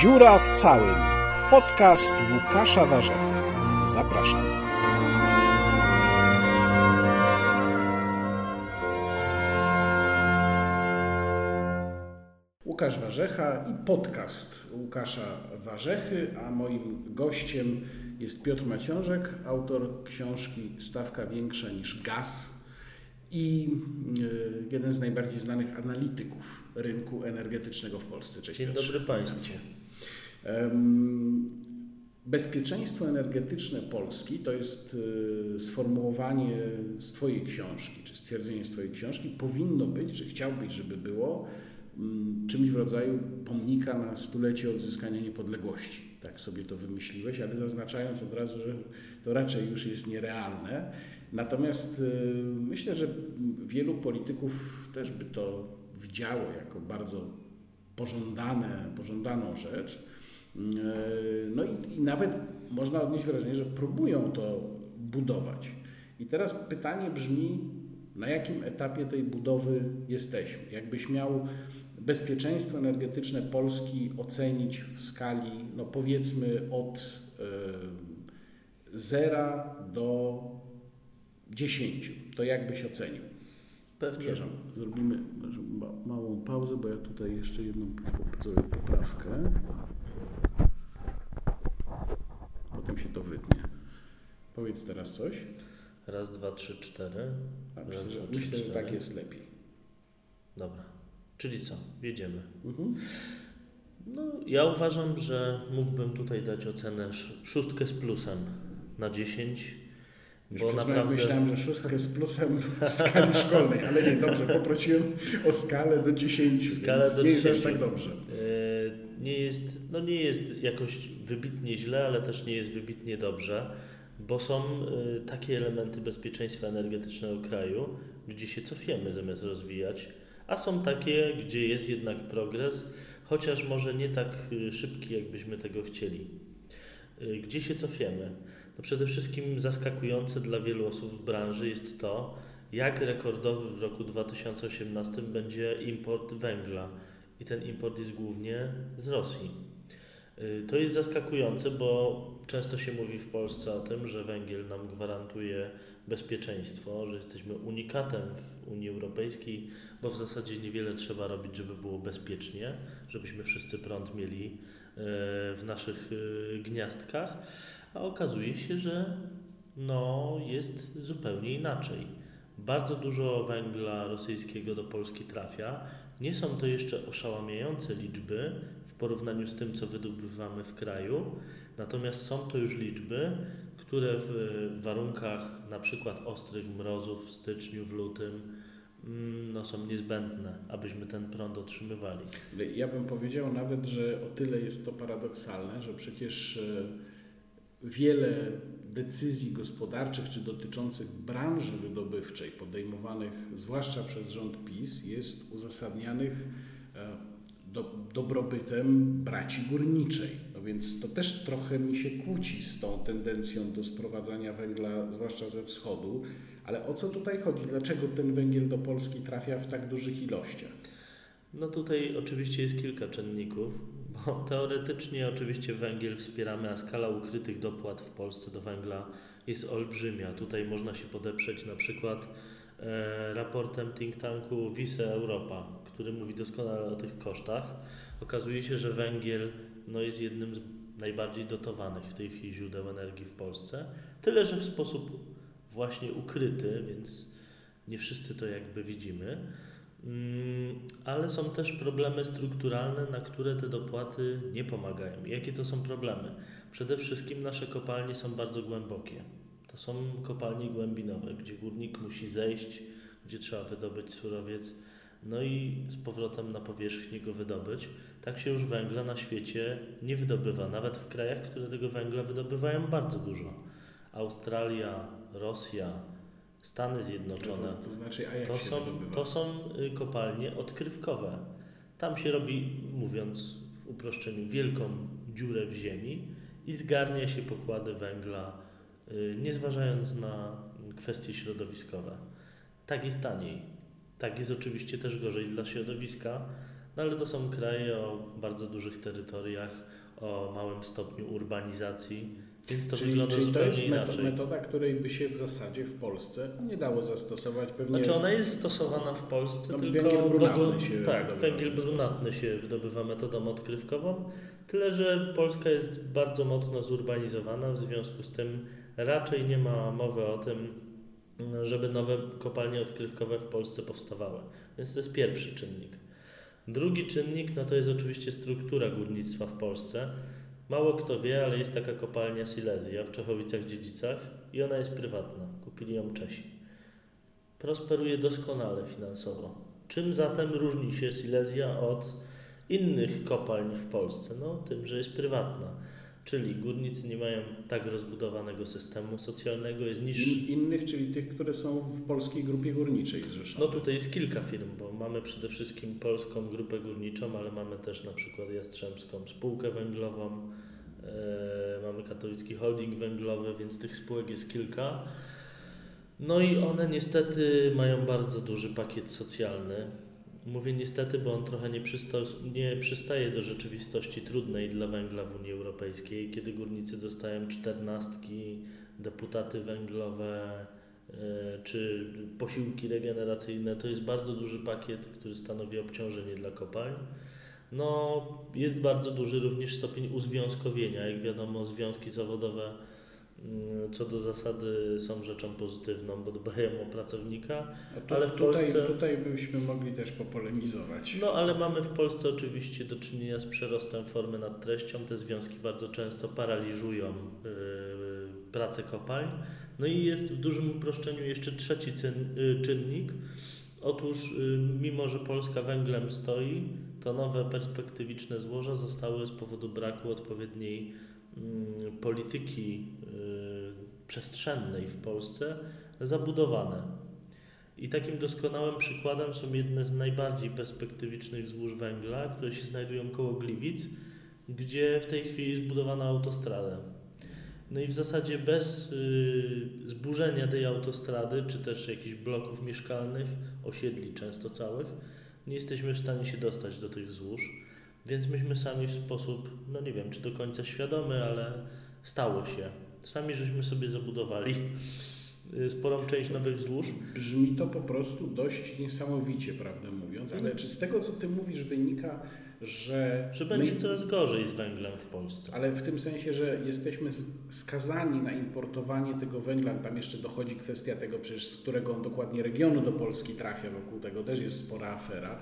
Dziura w całym. Podcast Łukasza Warzechy. Zapraszam. Łukasz Warzecha i podcast Łukasza Warzechy, a moim gościem jest Piotr Maciążek, autor książki Stawka większa niż gaz i e, jeden z najbardziej znanych analityków rynku energetycznego w Polsce. Cześć Dzień Piotrze. dobry Państwu. Bezpieczeństwo energetyczne Polski to jest e, sformułowanie z Twojej książki, czy stwierdzenie z Twojej książki, powinno być, czy chciałbyś, żeby było mm, czymś w rodzaju pomnika na stulecie odzyskania niepodległości. Tak sobie to wymyśliłeś, ale zaznaczając od razu, że to raczej już jest nierealne. Natomiast y, myślę, że wielu polityków też by to widziało jako bardzo pożądane, pożądaną rzecz. Y, no i, i nawet można odnieść wrażenie, że próbują to budować. I teraz pytanie brzmi, na jakim etapie tej budowy jesteśmy? Jakbyś miał bezpieczeństwo energetyczne Polski ocenić w skali, no powiedzmy, od y, zera do 10, to jak byś ocenił? Pewnie. Przepraszam, zrobimy małą pauzę, bo ja tutaj jeszcze jedną poprawkę. Potem się to wytnie. Powiedz teraz coś. Raz, dwa, trzy, cztery. Tak, Raz, dwa, myślę, trzy, że tak jest lepiej. Dobra. Czyli co? Jedziemy. Mhm. No, ja uważam, że mógłbym tutaj dać ocenę szóstkę z plusem na 10 już bo naprawdę... myślałem, że szóstka z plusem w skali szkolnej, ale nie, dobrze, poprosiłem o skalę do 10, Skalę do nie 10. jest aż tak dobrze. Nie jest, no nie jest jakoś wybitnie źle, ale też nie jest wybitnie dobrze, bo są e, takie elementy bezpieczeństwa energetycznego kraju, gdzie się cofiemy zamiast rozwijać, a są takie, gdzie jest jednak progres, chociaż może nie tak e, szybki, jakbyśmy tego chcieli. Gdzie się cofiemy? No przede wszystkim zaskakujące dla wielu osób w branży jest to, jak rekordowy w roku 2018 będzie import węgla. I ten import jest głównie z Rosji. Y, to jest zaskakujące, bo często się mówi w Polsce o tym, że węgiel nam gwarantuje bezpieczeństwo, że jesteśmy unikatem w Unii Europejskiej, bo w zasadzie niewiele trzeba robić, żeby było bezpiecznie, żebyśmy wszyscy prąd mieli y, w naszych y, gniazdkach a okazuje się, że no, jest zupełnie inaczej. Bardzo dużo węgla rosyjskiego do Polski trafia. Nie są to jeszcze oszałamiające liczby w porównaniu z tym, co wydobywamy w kraju, natomiast są to już liczby, które w warunkach na przykład ostrych mrozów w styczniu, w lutym mm, no, są niezbędne, abyśmy ten prąd otrzymywali. Ja bym powiedział nawet, że o tyle jest to paradoksalne, że przecież e, wiele decyzji gospodarczych czy dotyczących branży wydobywczej podejmowanych zwłaszcza przez rząd PiS jest uzasadnianych e, do, dobrobytem braci górniczej. No więc to też trochę mi się kłóci z tą tendencją do sprowadzania węgla, zwłaszcza ze wschodu. Ale o co tutaj chodzi? Dlaczego ten węgiel do Polski trafia w tak dużych ilościach? No tutaj oczywiście jest kilka czynników. Bo teoretycznie oczywiście węgiel wspieramy, a skala ukrytych dopłat w Polsce do węgla jest olbrzymia. Tutaj można się podeprzeć na przykład e, raportem think tanku Wise Europa, który mówi doskonale o tych kosztach. Okazuje się, że węgiel no, jest jednym z najbardziej dotowanych w tej chwili źródeł energii w Polsce. Tyle, że w sposób właśnie ukryty, więc nie wszyscy to jakby widzimy. Mm, ale są też problemy strukturalne, na które te dopłaty nie pomagają. Jakie to są problemy? Przede wszystkim nasze kopalnie są bardzo głębokie. To są kopalnie głębinowe, gdzie górnik musi zejść, gdzie trzeba wydobyć surowiec, no i z powrotem na powierzchnię go wydobyć. Tak się już węgla na świecie nie wydobywa, nawet w krajach, które tego węgla wydobywają bardzo dużo. Australia, Rosja, Stany Zjednoczone. To, to znaczy, a jak to się są, to są y, kopalnie odkrywkowe. Tam się robi, mówiąc w uproszczeniu, wielką dziurę w ziemi i zgarnia się pokłady węgla, y, nie zważając na kwestie środowiskowe. Tak jest taniej. Tak jest oczywiście też gorzej dla środowiska, No ale to są kraje o bardzo dużych terytoriach, o małym stopniu urbanizacji, więc to czyli, czyli to jest inaczej. metoda, której by się w zasadzie w Polsce nie dało zastosować. Pewnie Znaczy ona jest stosowana w Polsce, No, tylko węgiel brunatny się tak, węgiel brunatny się wydobywa metodą odkrywkową, tyle że Polska jest bardzo mocno zurbanizowana, w związku z tym raczej nie ma mowy o tym, żeby nowe kopalnie odkrywkowe w Polsce powstawały. Więc to jest pierwszy czynnik. Drugi czynnik no to jest oczywiście struktura górnictwa w Polsce. Mało kto wie, ale jest taka kopalnia Silesia w Czechowicach-Dziedzicach i ona jest prywatna. Kupili ją Czesi. Prosperuje doskonale finansowo. Czym zatem różni się Silesia od innych kopalń w Polsce? No tym, że jest prywatna. Czyli górnicy nie mają tak rozbudowanego systemu socjalnego, jest niższy. in, innych, czyli tych, które są w polskiej grupie górniczej zrzeszone. No tutaj jest kilka firm, bo mamy przede wszystkim polską grupę górniczą, ale mamy też na przykład Jastrzębską Spółkę Węglową, e, mamy Katowicki Holding Węglowy, więc tych spółek jest kilka. No i one niestety mają bardzo duży pakiet socjalny. Mówię niestety, bo on trochę nie, przysta- nie przystaje do rzeczywistości trudnej dla węgla w Unii Europejskiej, kiedy górnicy dostają czternastki, deputaty węglowe, e, czy posiłki regeneracyjne. To jest bardzo duży pakiet, który stanowi obciążenie dla kopalń. No, jest bardzo duży również stopień uzwiązkowienia. Jak wiadomo, związki zawodowe co do zasady są rzeczą pozytywną, bo dbają o pracownika. Tu, ale w tutaj, Polsce- tutaj byśmy mogli też popolemizować. No, ale mamy w Polsce oczywiście do czynienia z przerostem formy nad treścią. Te związki bardzo często paraliżują yy, pracę kopalń. No i jest w dużym uproszczeniu jeszcze trzeci cyn, yy, czynnik. Otóż, yy, mimo że Polska węglem stoi, to nowe perspektywiczne złoża zostały z powodu braku odpowiedniej mm, polityki yy, przestrzennej w Polsce zabudowane. I takim doskonałym przykładem są jedne z najbardziej perspektywicznych złóż węgla, które się znajdują koło Gliwic, gdzie w tej chwili jest budowana autostrada. No i w zasadzie bez y, zburzenia tej autostrady, czy też jakichś bloków mieszkalnych, osiedli często całych, nie jesteśmy w stanie się dostać do tych złóż. Więc myśmy sami w sposób, no nie wiem, czy do końca świadomy, ale stało się. Sami żeśmy sobie zabudowali y, sporą część nowych złóż. Brzmi to po prostu dość niesamowicie, prawdę mówiąc, ale czy z tego, co ty mówisz, wynika, że. Że będzie coraz gorzej z węglem w Polsce. Ale w tym sensie, że jesteśmy skazani na importowanie tego węgla, tam jeszcze dochodzi kwestia tego, przecież z którego on dokładnie regionu do Polski trafia, wokół tego też jest spora afera.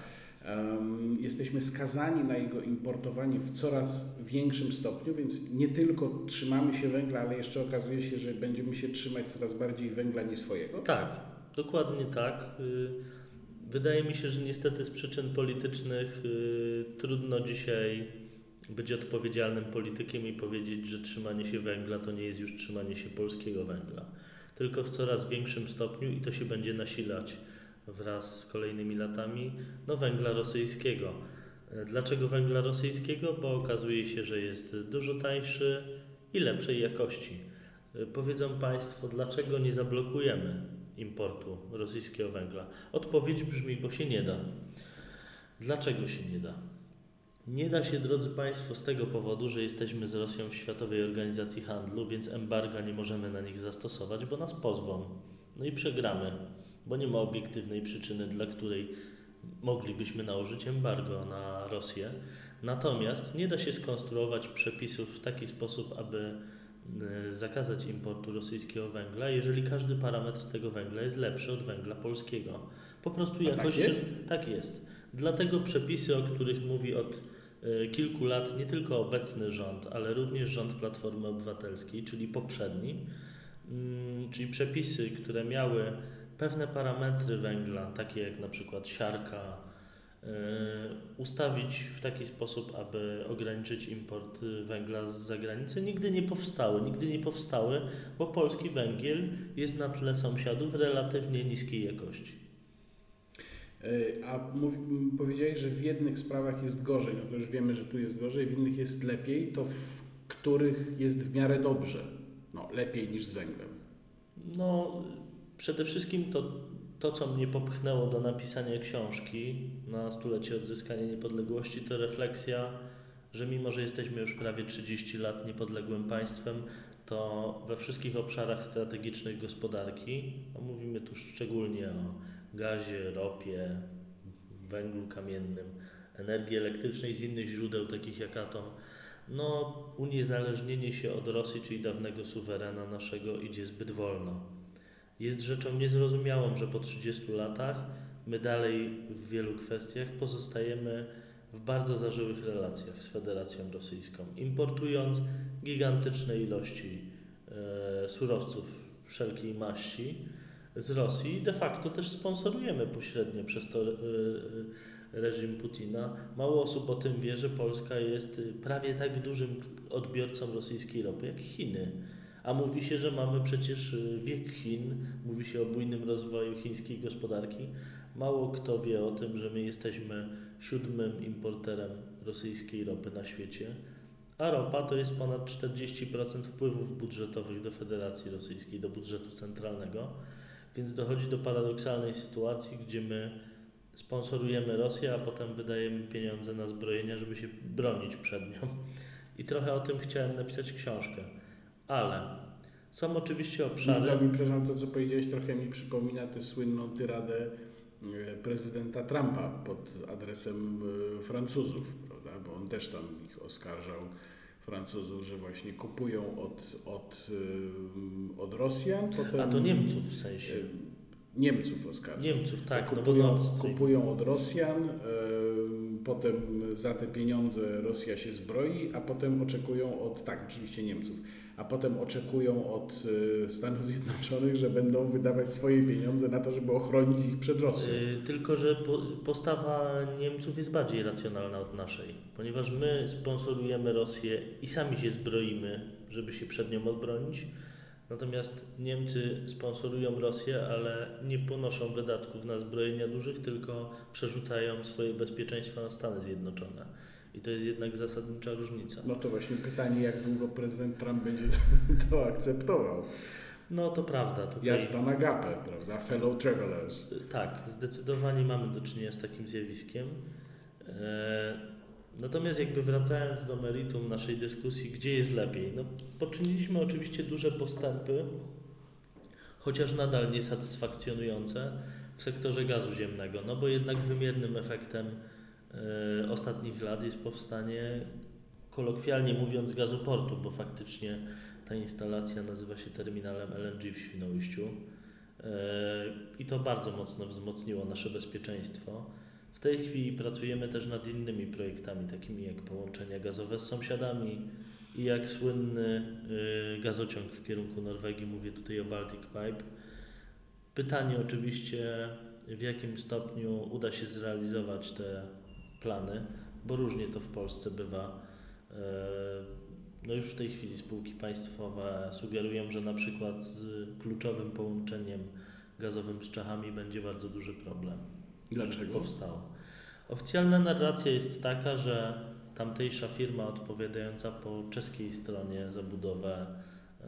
Jesteśmy skazani na jego importowanie w coraz większym stopniu, więc nie tylko trzymamy się węgla, ale jeszcze okazuje się, że będziemy się trzymać coraz bardziej węgla nie swojego. Tak, dokładnie tak. Y, Wydaje mi się, że niestety z przyczyn politycznych y, trudno dzisiaj być odpowiedzialnym politykiem i powiedzieć, że trzymanie się węgla to nie jest już trzymanie się polskiego węgla, tylko w coraz większym stopniu i to się będzie nasilać wraz z kolejnymi latami, no węgla rosyjskiego. E, Dlaczego węgla rosyjskiego? Bo okazuje się, że jest dużo tańszy i lepszej jakości. E, Powiedzą Państwo, dlaczego nie zablokujemy importu rosyjskiego węgla? Odpowiedź brzmi, bo się nie da. Dlaczego się nie da? Nie da się, drodzy Państwo, z tego powodu, że jesteśmy z Rosją w Światowej Organizacji Handlu, więc embarga nie możemy na nich zastosować, bo nas pozwą. No i przegramy, bo nie ma obiektywnej przyczyny, dla której moglibyśmy nałożyć embargo na Rosję. Natomiast nie da się skonstruować przepisów w taki sposób, aby y, zakazać importu rosyjskiego węgla, jeżeli każdy parametr tego węgla jest lepszy od węgla polskiego. Po prostu A tak jakość jest? tak jest. Dlatego przepisy, o których mówi od y, kilku lat nie tylko obecny rząd, ale również rząd Platformy Obywatelskiej, czyli poprzedni, mm, czyli przepisy, które miały pewne parametry węgla, takie jak na przykład siarka, y, ustawić w taki sposób, aby ograniczyć import węgla z zagranicy, nigdy nie powstały. Nigdy nie powstały, bo polski węgiel jest na tle sąsiadów relatywnie niskiej jakości. Y, A mówi, powiedziałeś, że w jednych sprawach jest gorzej, no to już wiemy, że tu jest gorzej, w innych jest lepiej, to w których jest w miarę dobrze, no lepiej niż z węglem. No, przede wszystkim to to, co mnie popchnęło do napisania książki na stulecie odzyskania niepodległości, to refleksja, że mimo, że jesteśmy już prawie 30 lat niepodległym państwem, to we wszystkich obszarach strategicznych gospodarki, a mówimy tu szczególnie o gazie, ropie, węglu kamiennym, energii elektrycznej z innych źródeł, takich jak atom, no uniezależnienie się od Rosji, czyli dawnego suwerena naszego, idzie zbyt wolno. Jest rzeczą niezrozumiałą, że po 30 latach my dalej w wielu kwestiach pozostajemy w bardzo zażyłych relacjach z Federacją Rosyjską, importując gigantyczne ilości e, surowców wszelkiej maści z Rosji. De facto też sponsorujemy pośrednio przez to e, reżim Putina. Mało osób o tym wie, że Polska jest prawie tak dużym odbiorcą rosyjskiej ropy jak Chiny. A mówi się, że mamy przecież wiek Chin, mówi się o bujnym rozwoju chińskiej gospodarki. Mało kto wie o tym, że my jesteśmy siódmym importerem rosyjskiej ropy na świecie, a ropa to jest ponad 40% wpływów budżetowych do Federacji Rosyjskiej, do budżetu centralnego. Więc dochodzi do paradoksalnej sytuacji, gdzie my sponsorujemy Rosję, a potem wydajemy pieniądze na zbrojenia, żeby się bronić przed nią. I trochę o tym chciałem napisać książkę. Ale są oczywiście obszary. No, przepraszam, to co powiedziałeś trochę mi przypomina tę słynną tyradę e, prezydenta Trumpa pod adresem e, Francuzów, prawda? Bo on też tam ich oskarżał. Francuzów, że właśnie kupują od, od, e, od Rosjan. Potem, A to Niemców w sensie. Niemców oskarża. Niemców, tak. Kupują, no bo kupują od Rosjan, potem za te pieniądze Rosja się zbroi, a potem oczekują od, tak, oczywiście Niemców, a potem oczekują od e, Stanów Zjednoczonych, że będą wydawać swoje pieniądze na to, żeby ochronić ich przed Rosją. Yy, tylko, że po, postawa Niemców jest bardziej racjonalna od naszej, ponieważ my sponsorujemy Rosję i sami się zbroimy, żeby się przed nią odbronić Natomiast Niemcy sponsorują Rosję, ale nie ponoszą wydatków na zbrojenia dużych, tylko przerzucają swoje bezpieczeństwo na Stany Zjednoczone. I to jest jednak zasadnicza różnica. No to właśnie pytanie, jak długo prezydent Trump będzie to akceptował. No to prawda. Tutaj... Jazda na gapę, prawda? Fellow travelers. Tak, zdecydowanie mamy do czynienia z takim zjawiskiem. E, Natomiast jakby wracając do meritum naszej dyskusji, gdzie jest lepiej? No, poczyniliśmy oczywiście duże postępy, chociaż nadal niesatysfakcjonujące w sektorze gazu ziemnego, no bo jednak wymiernym efektem y, ostatnich lat jest powstanie, kolokwialnie mówiąc, gazoportu, bo faktycznie ta instalacja nazywa się terminalem LNG w Świnoujściu y, i to bardzo mocno wzmocniło nasze bezpieczeństwo. W tej chwili pracujemy też nad innymi projektami, takimi jak połączenia gazowe z sąsiadami i jak słynny y, gazociąg w kierunku Norwegii, mówię tutaj o Baltic Pipe. Pytanie oczywiście, w jakim stopniu uda się zrealizować te plany, bo różnie to w Polsce bywa. Y, no już w tej chwili spółki państwowe sugerują, że na przykład z kluczowym połączeniem gazowym z Czechami będzie bardzo duży problem. Dlaczego? Powstało. Oficjalna narracja jest taka, że tamtejsza firma odpowiadająca po czeskiej stronie za budowę e,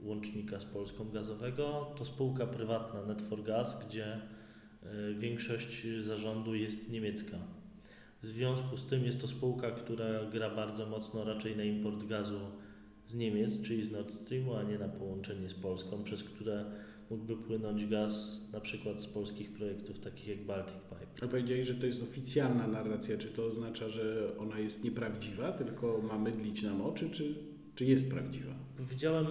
łącznika z Polską gazowego to spółka prywatna Net4Gas, gdzie e, większość zarządu jest niemiecka. W związku z tym jest to spółka, która gra bardzo mocno raczej na import gazu z Niemiec, czyli z Nord Streamu, a nie na połączenie z Polską, przez które mógłby płynąć gaz na przykład z polskich projektów takich jak Baltic Pipe. A powiedziałeś, że to jest oficjalna narracja. Czy to oznacza, że ona jest nieprawdziwa, tylko ma mydlić nam oczy, czy, czy jest prawdziwa? Powiedziałem,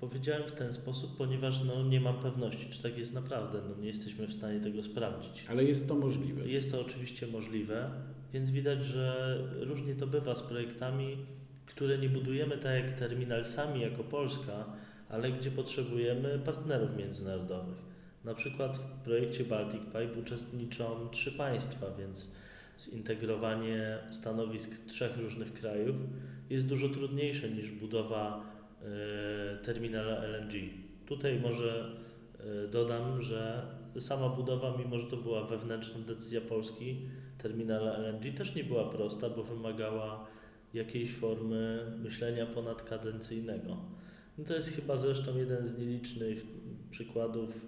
powiedziałem w ten sposób, ponieważ no, nie mam pewności, czy tak jest naprawdę. No, nie jesteśmy w stanie tego sprawdzić. Ale jest to możliwe. Jest to oczywiście możliwe, więc widać, że różnie to bywa z projektami, które nie budujemy tak jak terminal sami jako Polska, ale gdzie potrzebujemy partnerów międzynarodowych. Na przykład w projekcie Baltic Pipe uczestniczą trzy państwa, więc zintegrowanie stanowisk trzech różnych krajów jest dużo trudniejsze niż budowa y, terminala LNG. Tutaj może y, dodam, że sama budowa, mimo że to była wewnętrzna decyzja Polski, terminala LNG też nie była prosta, bo wymagała jakiejś formy myślenia ponadkadencyjnego. No to jest chyba zresztą jeden z nielicznych przykładów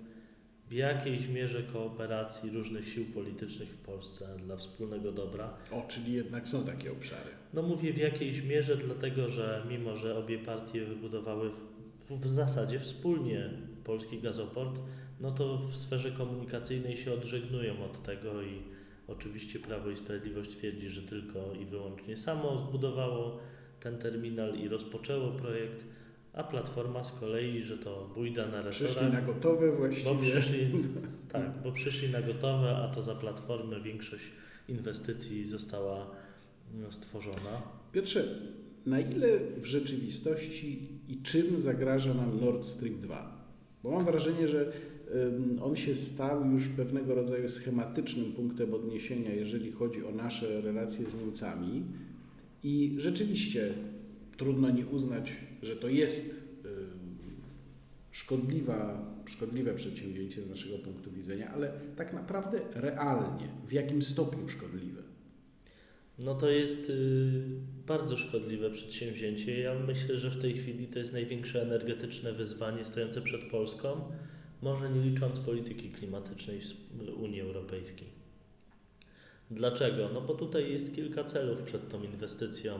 w jakiejś mierze kooperacji różnych sił politycznych w Polsce dla wspólnego dobra. O, czyli jednak są takie obszary. No mówię w jakiejś mierze, dlatego że mimo, że obie partie wybudowały w, w zasadzie wspólnie polski gazoport, no to w sferze komunikacyjnej się odżegnują od tego i oczywiście Prawo i Sprawiedliwość twierdzi, że tylko i wyłącznie samo zbudowało ten terminal i rozpoczęło projekt, a Platforma z kolei, że to bójda na resorach. Przyszli na gotowe właściwie. Bo przyszli, tak, bo przyszli na gotowe, a to za Platformy większość inwestycji została no, stworzona. Piotrze, na ile w rzeczywistości i czym zagraża nam Nord Stream 2? Bo mam wrażenie, że on się stał już pewnego rodzaju schematycznym punktem odniesienia, jeżeli chodzi o nasze relacje z Niemcami. I rzeczywiście trudno nie uznać, że to jest szkodliwa, szkodliwe przedsięwzięcie z naszego punktu widzenia, ale tak naprawdę realnie, w jakim stopniu szkodliwe? No to jest y, bardzo szkodliwe przedsięwzięcie. Ja myślę, że w tej chwili to jest największe energetyczne wyzwanie stojące przed Polską, może nie licząc polityki klimatycznej Unii Europejskiej. Dlaczego? No bo tutaj jest kilka celów przed tą inwestycją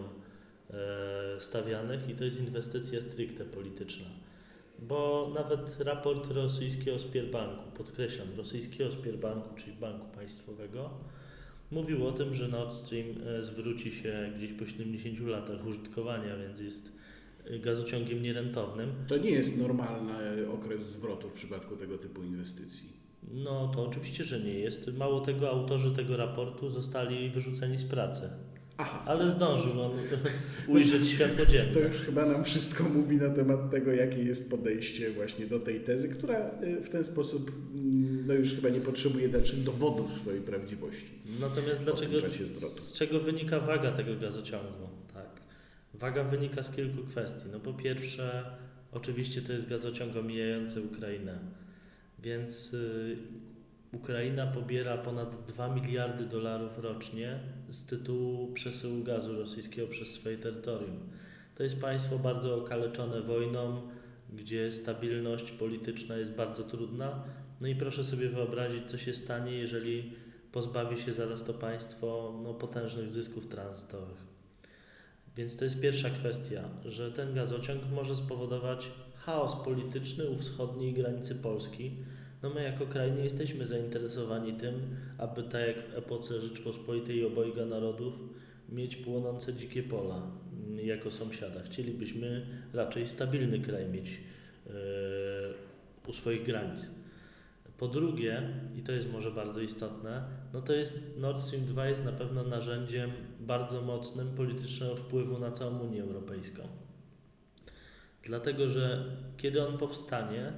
stawianych i to jest inwestycja stricte polityczna. Bo nawet raport rosyjskiego Spierbanku, podkreślam, rosyjskiego Spierbanku, czyli Banku Państwowego, mówił o tym, że Nord Stream e, zwróci się gdzieś po 70 latach użytkowania, więc jest e, gazociągiem nierentownym. To nie jest normalny okres zwrotu w przypadku tego typu inwestycji. No to oczywiście, że nie jest. Mało tego, autorzy tego raportu zostali wyrzuceni z pracy. Aha. Ale zdążył on ujrzeć światło dzienne. To już chyba nam wszystko mówi na temat tego, jakie jest podejście właśnie do tej tezy, która y, w ten sposób mm, no już chyba nie potrzebuje dalszych dowodów swojej prawdziwości. Natomiast dlaczego, z czego wynika waga tego gazociągu? Tak. Waga wynika z kilku kwestii. No po pierwsze, oczywiście to jest gazociąg omijający Ukrainę, więc y, Ukraina pobiera ponad 2 miliardy dolarów rocznie z tytułu przesyłu gazu rosyjskiego przez swoje terytorium. To jest państwo bardzo okaleczone wojną, gdzie stabilność polityczna jest bardzo trudna. No i proszę sobie wyobrazić, co się stanie, jeżeli pozbawi się zaraz to państwo no, potężnych zysków tranzytowych. Więc to jest pierwsza kwestia, że ten gazociąg może spowodować chaos polityczny u wschodniej granicy Polski no my jako kraj nie jesteśmy zainteresowani tym, aby tak jak w epoce Rzeczpospolitej i obojga narodów mieć płonące dzikie pola mm, jako sąsiada. Chcielibyśmy raczej stabilny kraj mieć yy, u swoich granic. Po drugie, i to jest może bardzo istotne, no to jest Nord Stream 2 jest na pewno narzędziem bardzo mocnym politycznego wpływu na całą Unię Europejską. Dlatego, że kiedy on powstanie,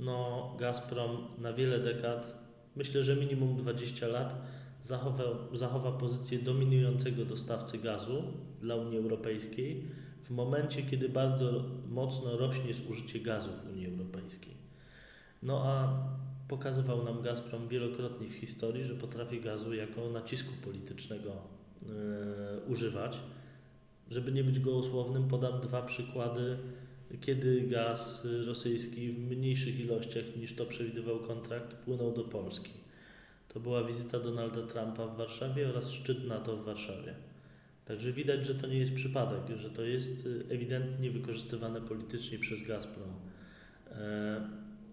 no Gazprom na wiele dekad, myślę, że minimum 20 lat, zachowa, zachowa pozycję dominującego dostawcy gazu dla Unii Europejskiej w momencie, kiedy bardzo mocno rośnie zużycie gazu w Unii Europejskiej. No a pokazywał nam Gazprom wielokrotnie w historii, że potrafi gazu jako nacisku politycznego yy, używać. Żeby nie być gołosłownym, podam dwa przykłady kiedy gaz rosyjski w mniejszych ilościach niż to przewidywał kontrakt płynął do Polski. To była wizyta Donalda Trumpa w Warszawie oraz szczyt NATO w Warszawie. Także widać, że to nie jest przypadek, że to jest ewidentnie wykorzystywane politycznie przez Gazprom. E,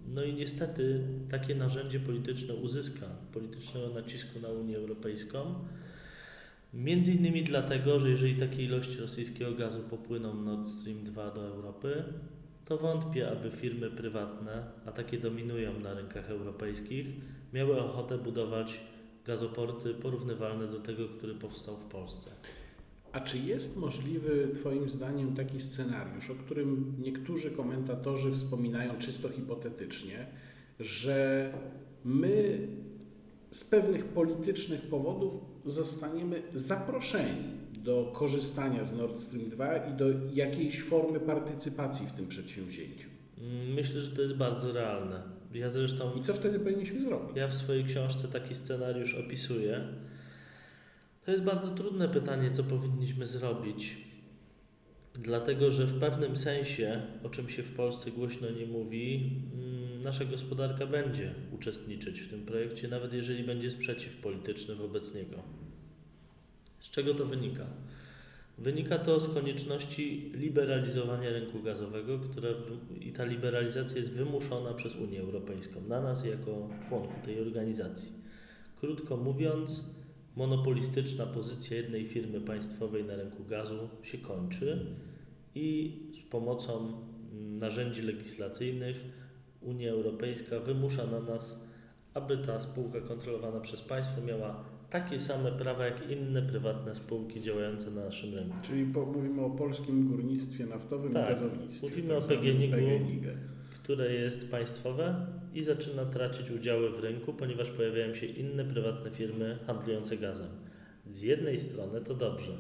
no i niestety takie narzędzie polityczne uzyska politycznego nacisku na Unię Europejską Między innymi dlatego, że jeżeli takie ilości rosyjskiego gazu popłyną Nord Stream 2 do Europy, to wątpię, aby firmy prywatne, a takie dominują na rynkach europejskich, miały ochotę budować gazoporty porównywalne do tego, który powstał w Polsce. A czy jest możliwy, Twoim zdaniem, taki scenariusz, o którym niektórzy komentatorzy wspominają czysto hipotetycznie, że my z pewnych politycznych powodów zostaniemy zaproszeni do korzystania z Nord Stream 2 i do jakiejś formy partycypacji w tym przedsięwzięciu. Myślę, że to jest bardzo realne. Ja zresztą. I co wtedy powinniśmy zrobić? Ja w swojej książce taki scenariusz opisuję. To jest bardzo trudne pytanie, co powinniśmy zrobić. Dlatego, że w pewnym sensie, o czym się w Polsce głośno nie mówi, nasza gospodarka będzie uczestniczyć w tym projekcie, nawet jeżeli będzie sprzeciw polityczny wobec niego. Z czego to wynika? Wynika to z konieczności liberalizowania rynku gazowego, które w, i ta liberalizacja jest wymuszona przez Unię Europejską, na nas jako członku tej organizacji. Krótko mówiąc, monopolistyczna pozycja jednej firmy państwowej na rynku gazu się kończy i z pomocą mm, narzędzi legislacyjnych Unia Europejska wymusza na nas, aby ta spółka kontrolowana przez państwo miała takie same prawa jak inne prywatne spółki działające na naszym rynku. Czyli po, mówimy o polskim górnictwie naftowym Tak, i gazownictwie. mówimy tak o. PGNiG. które jest państwowe i zaczyna tracić udziały w rynku, ponieważ pojawiają się inne prywatne firmy handlujące gazem. Z jednej strony to dobrze.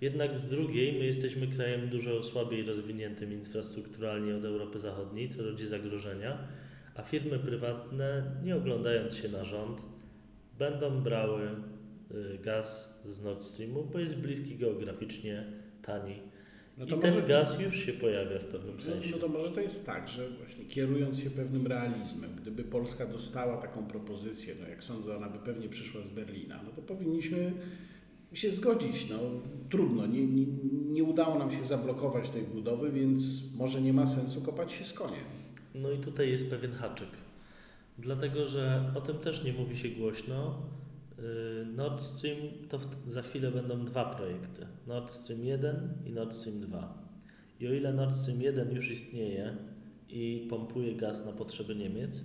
Jednak z drugiej my jesteśmy krajem dużo słabiej rozwiniętym infrastrukturalnie od Europy Zachodniej, co rodzi zagrożenia, a firmy prywatne, nie oglądając się na rząd, będą brały y, gaz z Nord Streamu, bo jest bliski geograficznie, tani. No I ten może- gaz już się pojawia w pewnym No, sensie. no to może to jest tak, że właśnie kierując się pewnym realizmem, gdyby Polska dostała taką propozycję, no jak sądzę, ona by pewnie przyszła z Berlina, no to powinniśmy się zgodzić. No, trudno, nie, nie, nie udało nam się zablokować tej budowy, więc może nie ma sensu kopać się z koniem. No i tutaj jest pewien haczyk. Dlatego, że o tym też nie mówi się głośno. Yy, Nord Stream to w- za chwilę będą dwa projekty. Nord Stream 1 i Nord Stream 2. I o ile Nord Stream 1 już istnieje i pompuje gaz na potrzeby Niemiec,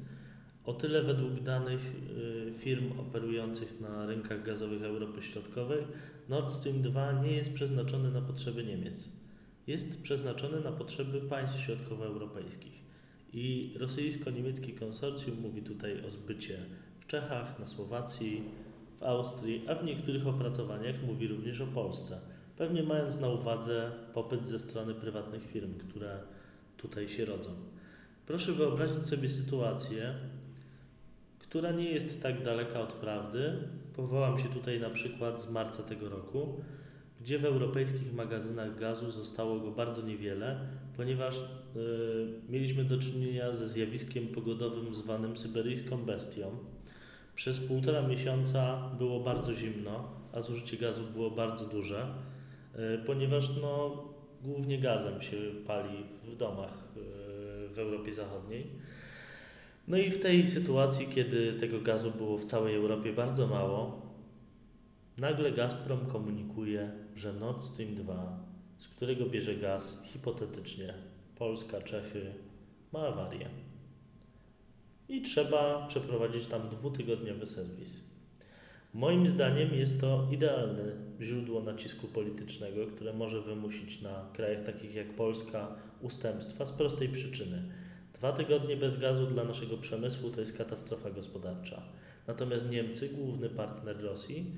o tyle według danych yy, firm operujących na rynkach gazowych Europy Środkowej Nord Stream 2 nie jest przeznaczony na potrzeby Niemiec. Jest przeznaczony na potrzeby państw środkowoeuropejskich. I rosyjsko-niemiecki konsorcjum mówi tutaj o zbycie w Czechach, na Słowacji, w Austrii, a w niektórych opracowaniach mówi również o Polsce. Pewnie mając na uwadze popyt ze strony prywatnych firm, które tutaj się rodzą. Proszę wyobrazić sobie sytuację, która nie jest tak daleka od prawdy. Powołam się tutaj na przykład z marca tego roku, gdzie w europejskich magazynach gazu zostało go bardzo niewiele, ponieważ y, mieliśmy do czynienia ze zjawiskiem pogodowym zwanym syberyjską bestią. Przez półtora miesiąca było bardzo zimno, a zużycie gazu było bardzo duże, y, ponieważ no, głównie gazem się pali w domach y, w Europie Zachodniej. No i w tej sytuacji, kiedy tego gazu było w całej Europie bardzo mało, nagle Gazprom komunikuje, że Nord Stream 2, z którego bierze gaz hipotetycznie Polska, Czechy, ma awarię. I trzeba przeprowadzić tam dwutygodniowy serwis. Moim zdaniem jest to idealne źródło nacisku politycznego, które może wymusić na krajach takich jak Polska ustępstwa z prostej przyczyny. Dwa tygodnie bez gazu dla naszego przemysłu to jest katastrofa gospodarcza. Natomiast Niemcy, główny partner Rosji,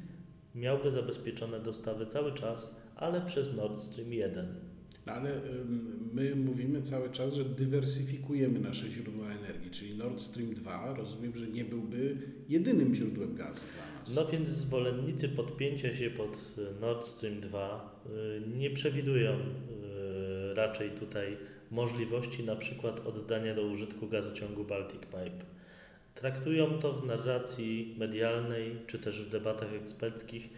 miałby zabezpieczone dostawy cały czas, ale przez Nord Stream 1. No ale my mówimy cały czas, że dywersyfikujemy nasze źródła energii, czyli Nord Stream 2 rozumiem, że nie byłby jedynym źródłem gazu dla nas. No więc zwolennicy podpięcia się pod y, Nord Stream 2 y, nie przewidują y, raczej tutaj możliwości na przykład oddania do użytku gazociągu Baltic Pipe. Traktują to w narracji medialnej czy też w debatach eksperckich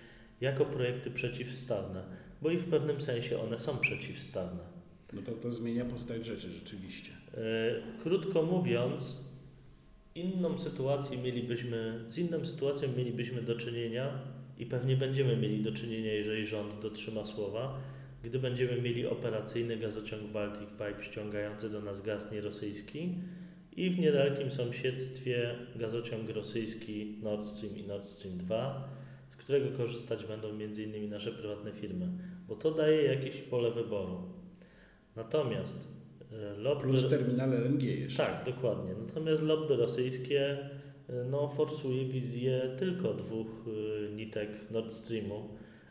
jako projekty przeciwstawne, bo i w pewnym sensie one są przeciwstawne. No to, to zmienia postać rzeczy rzeczywiście. E, Krótko mówiąc, inną sytuację mielibyśmy, z inną sytuacją mielibyśmy do czynienia i pewnie będziemy mieli do czynienia, jeżeli rząd dotrzyma słowa, gdy będziemy mieli operacyjny gazociąg Baltic Pipe ściągający do nas gaz nierosyjski i w niedalekim sąsiedztwie gazociąg rosyjski Nord Stream i Nord Stream 2, z którego korzystać będą m.in. nasze prywatne firmy, bo to daje jakieś pole wyboru. Natomiast e, lobby... Plus terminal LNG jeszcze. Tak, dokładnie. Natomiast lobby rosyjskie y, no, forsuje wizję tylko dwóch y, nitek Nord Streamu,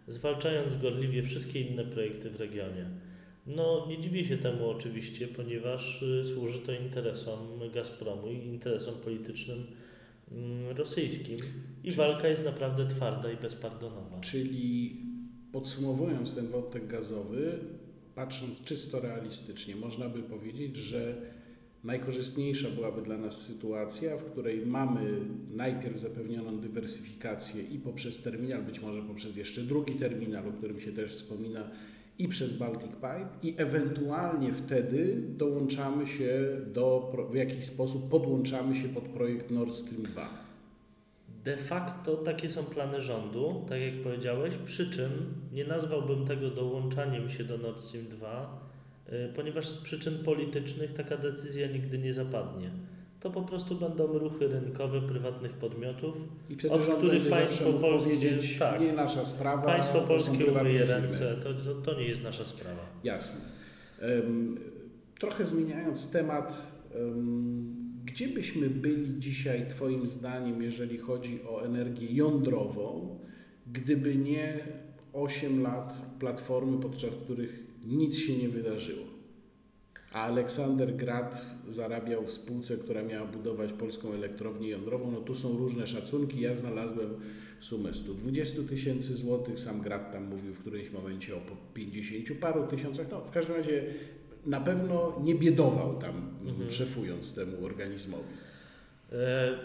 zwalczając gorliwie wszystkie inne projekty w regionie. No, nie dziwię się temu oczywiście, ponieważ y, służy to interesom Gazpromu i interesom politycznym mm, rosyjskim. I Czy- walka jest naprawdę twarda i bezpardonowa. Czyli podsumowując ten wątek gazowy, patrząc czysto realistycznie, można by powiedzieć, że najkorzystniejsza byłaby dla nas sytuacja, w której mamy najpierw zapewnioną dywersyfikację i poprzez terminal, być może poprzez jeszcze drugi terminal, o którym się też wspomina, i przez Baltic Pipe i ewentualnie wtedy dołączamy się do, w jakiś sposób podłączamy się pod projekt Nord Stream 2. De facto takie są plany rządu, tak jak powiedziałeś, przy czym nie nazwałbym tego dołączaniem się do Nord Stream 2, y, ponieważ z przyczyn politycznych taka decyzja nigdy nie zapadnie. To po prostu będą ruchy rynkowe prywatnych podmiotów, I wtedy od których państwo polskie, tak, nie nasza sprawa, państwo polskie umyje ręce, to, to, to nie jest nasza sprawa. Jasne. Em, trochę zmieniając temat, em, gdzie byśmy byli dzisiaj, Twoim zdaniem, jeżeli chodzi o energię jądrową, gdyby nie 8 lat platformy, podczas których nic się nie wydarzyło? A Aleksander Grad zarabiał w spółce, która miała budować polską elektrownię jądrową. No tu są różne szacunki. Ja znalazłem sumę 120 tysięcy złotych. Sam Grad tam mówił w którymś momencie o po 50 paru tysiącach. No, w każdym razie na pewno nie biedował tam, Mhm. szefując temu organizmowi. E,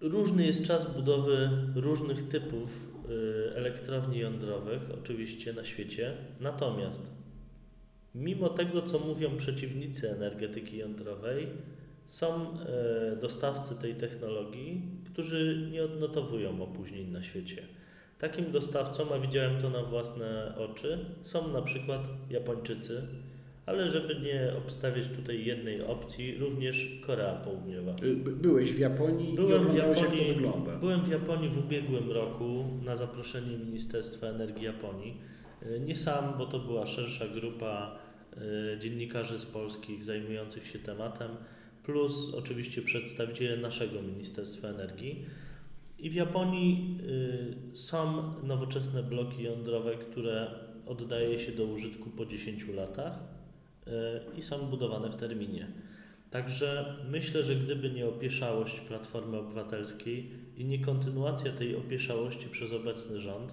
Różny jest czas budowy różnych typów elektrowni jądrowych, oczywiście na świecie. Natomiast mimo tego, co mówią przeciwnicy energetyki jądrowej, są e, dostawcy tej technologii, którzy nie odnotowują opóźnień na świecie. Takim dostawcą, a widziałem to na własne oczy, są na przykład Japończycy, ale żeby nie obstawiać tutaj jednej opcji, również Korea Południowa. Y, by- Byłeś w Japonii Byłem i w oglądałeś, jak Japonii, to wygląda. byłem w Japonii w ubiegłym roku na zaproszenie Ministerstwa Energii Japonii. E, Nie sam, bo to była szersza grupa e, dziennikarzy z polskich zajmujących się tematem, plus oczywiście przedstawiciele naszego Ministerstwa Energii. I w Japonii y, są nowoczesne bloki jądrowe, które oddaje się do użytku po 10 latach y, i są budowane w terminie. Także myślę, że gdyby nie opieszałość Platformy Obywatelskiej i nie kontynuacja tej opieszałości przez obecny rząd,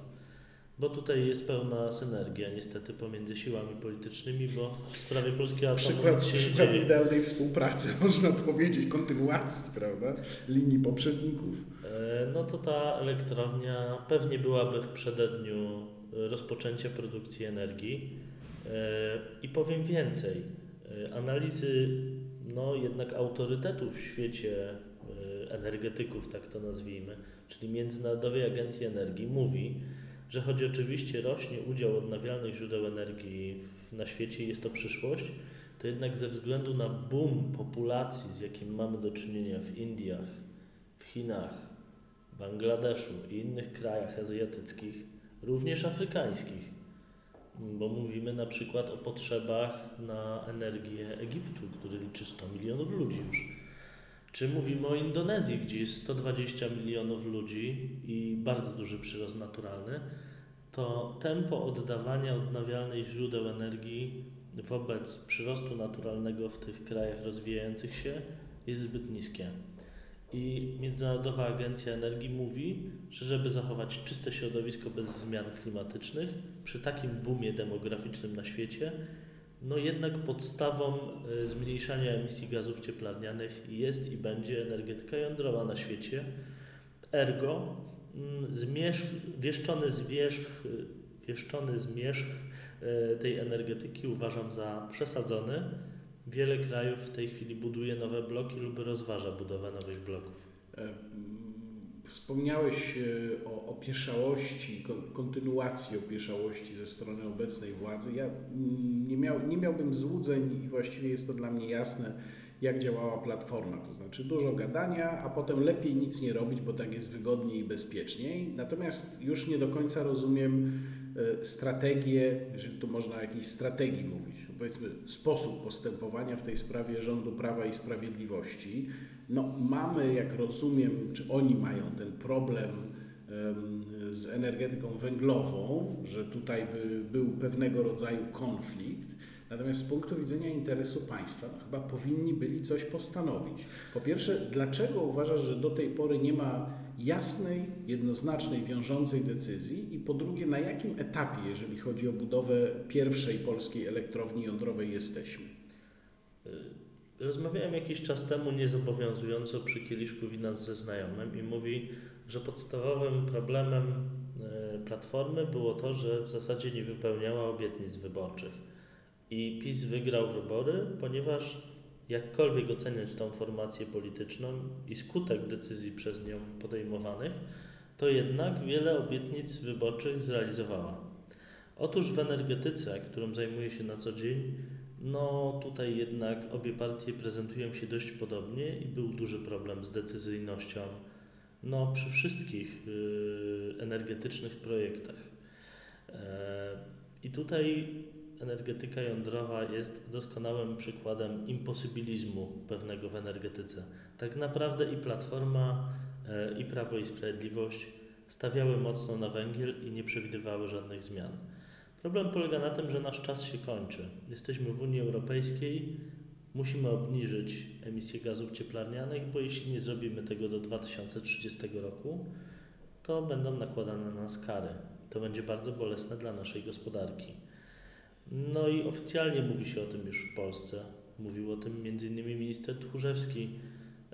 bo tutaj jest pełna synergia niestety pomiędzy siłami politycznymi, bo w sprawie polskiego atomu Przykład, się przykład dzieje. idealnej współpracy, można powiedzieć, kontynuacji, prawda? Linii poprzedników. E, No to ta elektrownia pewnie byłaby w przededniu e, rozpoczęcia produkcji energii. E, I powiem więcej, e, analizy no jednak autorytetów w świecie e, energetyków, tak to nazwijmy, czyli Międzynarodowej Agencji Energii, mówi, że choć oczywiście rośnie udział odnawialnych źródeł energii na świecie jest to przyszłość, to jednak ze względu na boom populacji, z jakim mamy do czynienia w Indiach, w Chinach, Bangladeszu i innych krajach azjatyckich, również afrykańskich, bo mówimy na przykład o potrzebach na energię Egiptu, który liczy 100 milionów ludzi już. Czy mówimy o Indonezji, gdzie jest 120 milionów ludzi i bardzo duży przyrost naturalny, to tempo oddawania odnawialnych źródeł energii wobec przyrostu naturalnego w tych krajach rozwijających się jest zbyt niskie. I Międzynarodowa Agencja Energii mówi, że żeby zachować czyste środowisko bez zmian klimatycznych, przy takim boomie demograficznym na świecie, no jednak podstawą y, zmniejszania emisji gazów cieplarnianych jest i będzie energetyka jądrowa na świecie. Ergo, mm, zmierzch, wieszczony y, wieszczony zmierzch y, tej energetyki uważam za przesadzony. Wiele krajów w tej chwili buduje nowe bloki lub rozważa budowę nowych bloków. E, Wspomniałeś e, o opieszałości, kon- kontynuacji opieszałości ze strony obecnej władzy. Ja nie, miał, nie miałbym złudzeń i właściwie jest to dla mnie jasne, jak działała Platforma. To znaczy dużo gadania, a potem lepiej nic nie robić, bo tak jest wygodniej i bezpieczniej. Natomiast już nie do końca rozumiem strategię, jeżeli tu można o jakiejś strategii mówić, powiedzmy sposób postępowania w tej sprawie rządu Prawa i Sprawiedliwości. No, mamy, jak rozumiem, czy oni mają ten problem em, z energetyką węglową, że tutaj by był pewnego rodzaju konflikt. Natomiast z punktu widzenia interesu państwa no, chyba powinni byli coś postanowić. Po pierwsze, dlaczego uważasz, że do tej pory nie ma jasnej, jednoznacznej, wiążącej decyzji? I po drugie, na jakim etapie, jeżeli chodzi o budowę pierwszej polskiej elektrowni jądrowej, jesteśmy? Rozmawiałem jakiś czas temu niezobowiązująco przy kieliszku wina ze znajomym i mówi, że podstawowym problemem e, Platformy było to, że w zasadzie nie wypełniała obietnic wyborczych. I PiS wygrał wybory, ponieważ jakkolwiek oceniać tą formację polityczną i skutek decyzji przez nią podejmowanych, to jednak wiele obietnic wyborczych zrealizowała. Otóż w energetyce, którą zajmuję się na co dzień, no tutaj jednak obie partie prezentują się dość podobnie i był duży problem z decyzyjnością no, przy wszystkich y, energetycznych projektach. E, I tutaj energetyka jądrowa jest doskonałym przykładem imposybilizmu pewnego w energetyce. Tak naprawdę i Platforma, e, i Prawo i Sprawiedliwość stawiały mocno na węgiel i nie przewidywały żadnych zmian. Problem polega na tym, że nasz czas się kończy. Jesteśmy w Unii Europejskiej, musimy obniżyć emisję gazów cieplarnianych, bo jeśli nie zrobimy tego do 2030 roku, to będą nakładane na nas kary. To będzie bardzo bolesne dla naszej gospodarki. No i oficjalnie mówi się o tym już w Polsce. Mówił o tym m.in. minister Tchórzewski,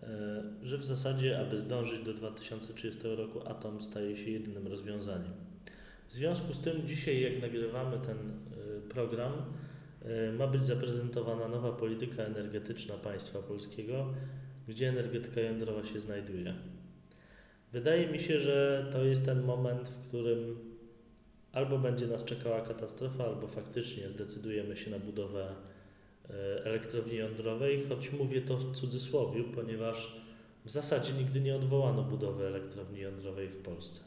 e, że w zasadzie, aby zdążyć do 2030 roku, atom staje się jedynym rozwiązaniem. W związku z tym dzisiaj, jak nagrywamy ten e, program, e, ma być zaprezentowana nowa polityka energetyczna państwa polskiego, gdzie energetyka jądrowa się znajduje. Wydaje mi się, że to jest ten moment, w którym albo będzie nas czekała katastrofa, albo faktycznie zdecydujemy się na budowę e, elektrowni jądrowej, choć mówię to w cudzysłowie, ponieważ w zasadzie nigdy nie odwołano budowy elektrowni jądrowej w Polsce.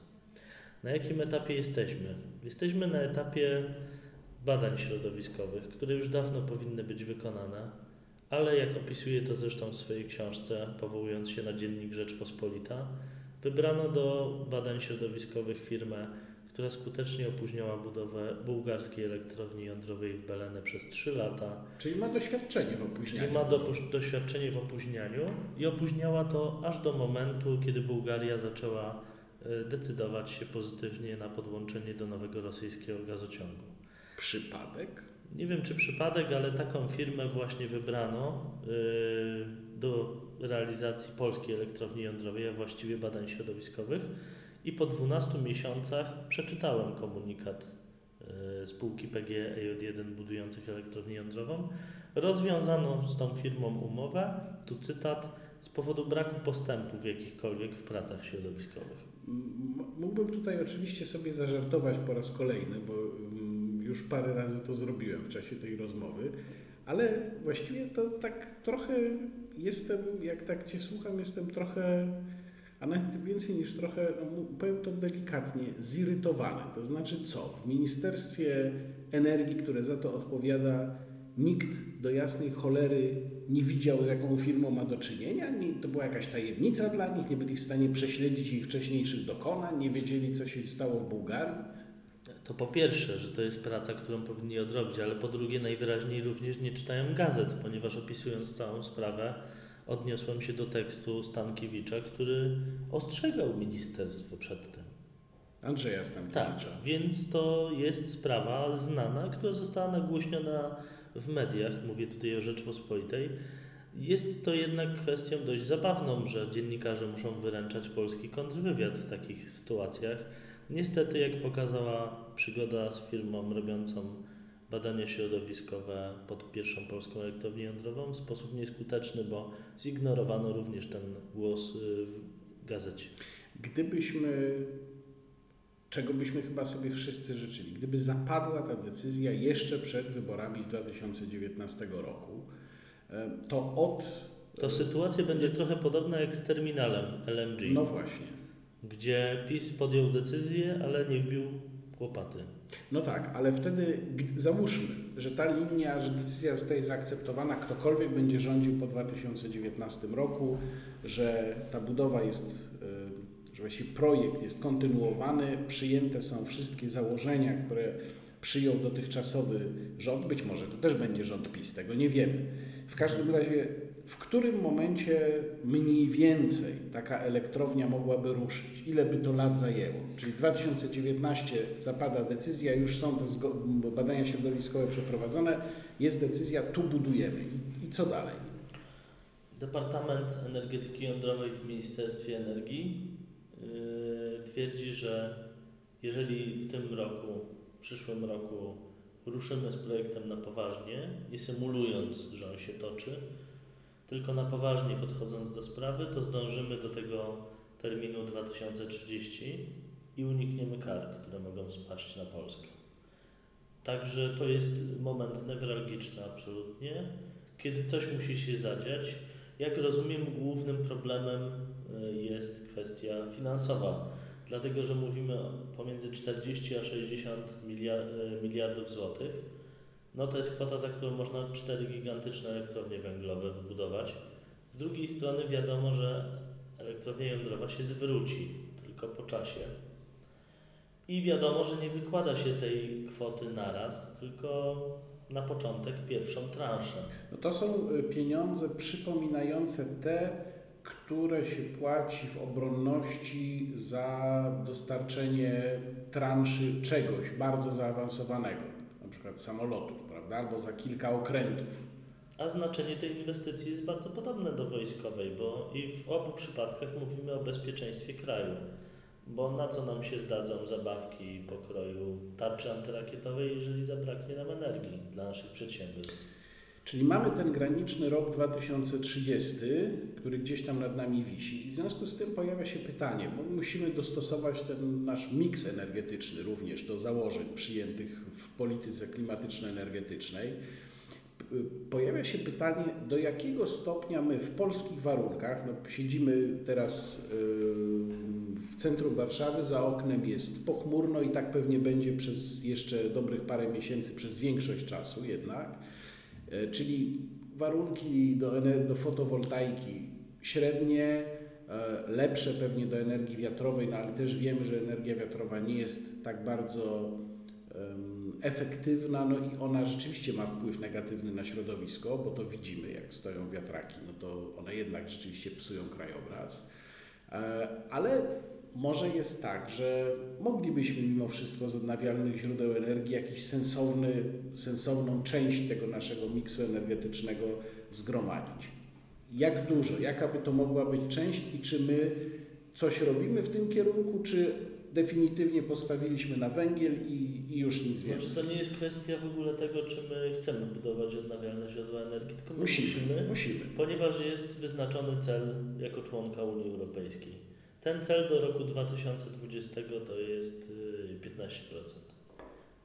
Na jakim etapie jesteśmy? Jesteśmy na etapie badań środowiskowych, które już dawno powinny być wykonane, ale jak opisuje to zresztą w swojej książce, powołując się na dziennik Rzeczpospolita, wybrano do badań środowiskowych firmę która skutecznie opóźniała budowę bułgarskiej elektrowni jądrowej w Belene przez 3 lata. Czyli ma doświadczenie w opóźnianiu. Czyli ma do, doświadczenie w opóźnianiu i opóźniała to aż do momentu, kiedy Bułgaria zaczęła e, decydować się pozytywnie na podłączenie do nowego rosyjskiego gazociągu. Przypadek? Nie wiem czy przypadek, ale taką firmę właśnie wybrano e, do realizacji polskiej elektrowni jądrowej, a właściwie badań środowiskowych i po 12 miesiącach przeczytałem komunikat e, spółki PGE EJ1 budujących elektrownię jądrową. Rozwiązano z tą firmą umowę, tu cytat, z powodu braku postępów jakichkolwiek w pracach środowiskowych. Mógłbym tutaj oczywiście sobie zażartować po raz kolejny, bo już parę razy to zrobiłem w czasie tej rozmowy, ale właściwie to tak trochę jestem, jak tak Cię słucham, jestem trochę a nawet więcej niż trochę, no, powiem to delikatnie, zirytowany. To znaczy co? W Ministerstwie Energii, które za to odpowiada, nikt do jasnej cholery nie widział, z jaką firmą ma do czynienia. Nie, to była jakaś tajemnica dla nich, nie byli w stanie prześledzić ich wcześniejszych dokonań, nie wiedzieli, co się stało w Bułgarii. To po pierwsze, że to jest praca, którą powinni odrobić, ale po drugie, najwyraźniej również nie czytają gazet, ponieważ opisując całą sprawę, odniosłem się do tekstu Stankiewicza, który ostrzegał ministerstwo przed tym. Andrzeja Stankiewicza. Tak, więc to jest sprawa znana, która została nagłośniona w mediach, mówię tutaj o Rzeczpospolitej. Jest to jednak kwestią dość zabawną, że dziennikarze muszą wyręczać polski kontrwywiad w takich sytuacjach. Niestety, jak pokazała przygoda z firmą robiącą badania środowiskowe pod pierwszą polską elektrownię jądrową w sposób nieskuteczny, bo zignorowano również ten głos y, w gazecie. Gdybyśmy, czego byśmy chyba sobie wszyscy życzyli, gdyby zapadła ta decyzja jeszcze przed wyborami 2019 roku, e, to od. To sytuacja będzie trochę podobna jak z terminalem LNG. No właśnie. Gdzie PiS podjął decyzję, ale nie wbił łopaty. No tak, ale wtedy załóżmy, że ta linia, że decyzja zostaje zaakceptowana, ktokolwiek będzie rządził po 2019 roku, że ta budowa jest, e, że właściwie projekt jest kontynuowany, przyjęte są wszystkie założenia, które przyjął dotychczasowy rząd, być może to też będzie rząd PiS, tego nie wiemy. W każdym razie w którym momencie mniej więcej taka elektrownia mogłaby ruszyć? Ile by to lat zajęło? Czyli 2019 zapada decyzja, już są te badania środowiskowe przeprowadzone, jest decyzja, tu budujemy. I, i co dalej? Departament Energetyki Jądrowej w Ministerstwie Energii yy, twierdzi, że jeżeli w tym roku, w przyszłym roku ruszymy z projektem na poważnie, nie symulując, że on się toczy, tylko na poważnie podchodząc do sprawy, to zdążymy do tego terminu 2030 i unikniemy kar, które mogą spaść na Polskę. Także to jest moment newralgiczny absolutnie, kiedy coś musi się zadziać. Jak rozumiem, głównym problemem y, jest kwestia finansowa, dlatego że mówimy pomiędzy 40 a 60 y, miliardów złotych. No to jest kwota, za którą można cztery gigantyczne elektrownie węglowe wybudować. Z drugiej strony wiadomo, że elektrownia jądrowa się zwróci tylko po czasie. I wiadomo, że nie wykłada się tej kwoty naraz, tylko na początek pierwszą transzę. No to są y, pieniądze przypominające te, które się płaci w obronności za dostarczenie transzy czegoś bardzo zaawansowanego, na przykład samolotów, prawda, albo za kilka okrętów. A znaczenie tej inwestycji jest bardzo podobne do wojskowej, bo i w obu przypadkach mówimy o bezpieczeństwie kraju. Bo na co nam się zdadzą zabawki pokroju tarczy antyrakietowej, jeżeli zabraknie nam energii dla naszych przedsiębiorstw? Czyli mamy ten graniczny rok 2030, który gdzieś tam nad nami wisi. I w związku z tym pojawia się pytanie, bo musimy dostosować ten nasz miks energetyczny również do założeń przyjętych w polityce klimatyczno-energetycznej. Pojawia się pytanie, do jakiego stopnia my w polskich warunkach, no siedzimy teraz w centrum Warszawy, za oknem jest pochmurno i tak pewnie będzie przez jeszcze dobrych parę miesięcy, przez większość czasu jednak, czyli warunki do, do fotowoltaiki średnie, e, lepsze pewnie do energii wiatrowej, no ale też wiemy, że energia wiatrowa nie jest tak bardzo efektywna, no i ona rzeczywiście ma wpływ negatywny na środowisko, bo to widzimy, jak stoją wiatraki, no to one jednak rzeczywiście psują krajobraz. E, ale może jest tak, że moglibyśmy mimo wszystko z odnawialnych źródeł energii jakiś sensowny, sensowną część tego naszego miksu energetycznego zgromadzić. Jak dużo, jaka by to mogła być część i czy my coś robimy w tym kierunku, czy definitywnie postawiliśmy na węgiel i, i już nic więcej. Znaczy, to nie jest kwestia w ogóle tego, czy my chcemy budować odnawialne źródła energii, tylko musimy, musimy, musimy, ponieważ jest wyznaczony cel jako członka Unii Europejskiej. Ten cel do roku 2020 to jest 15%.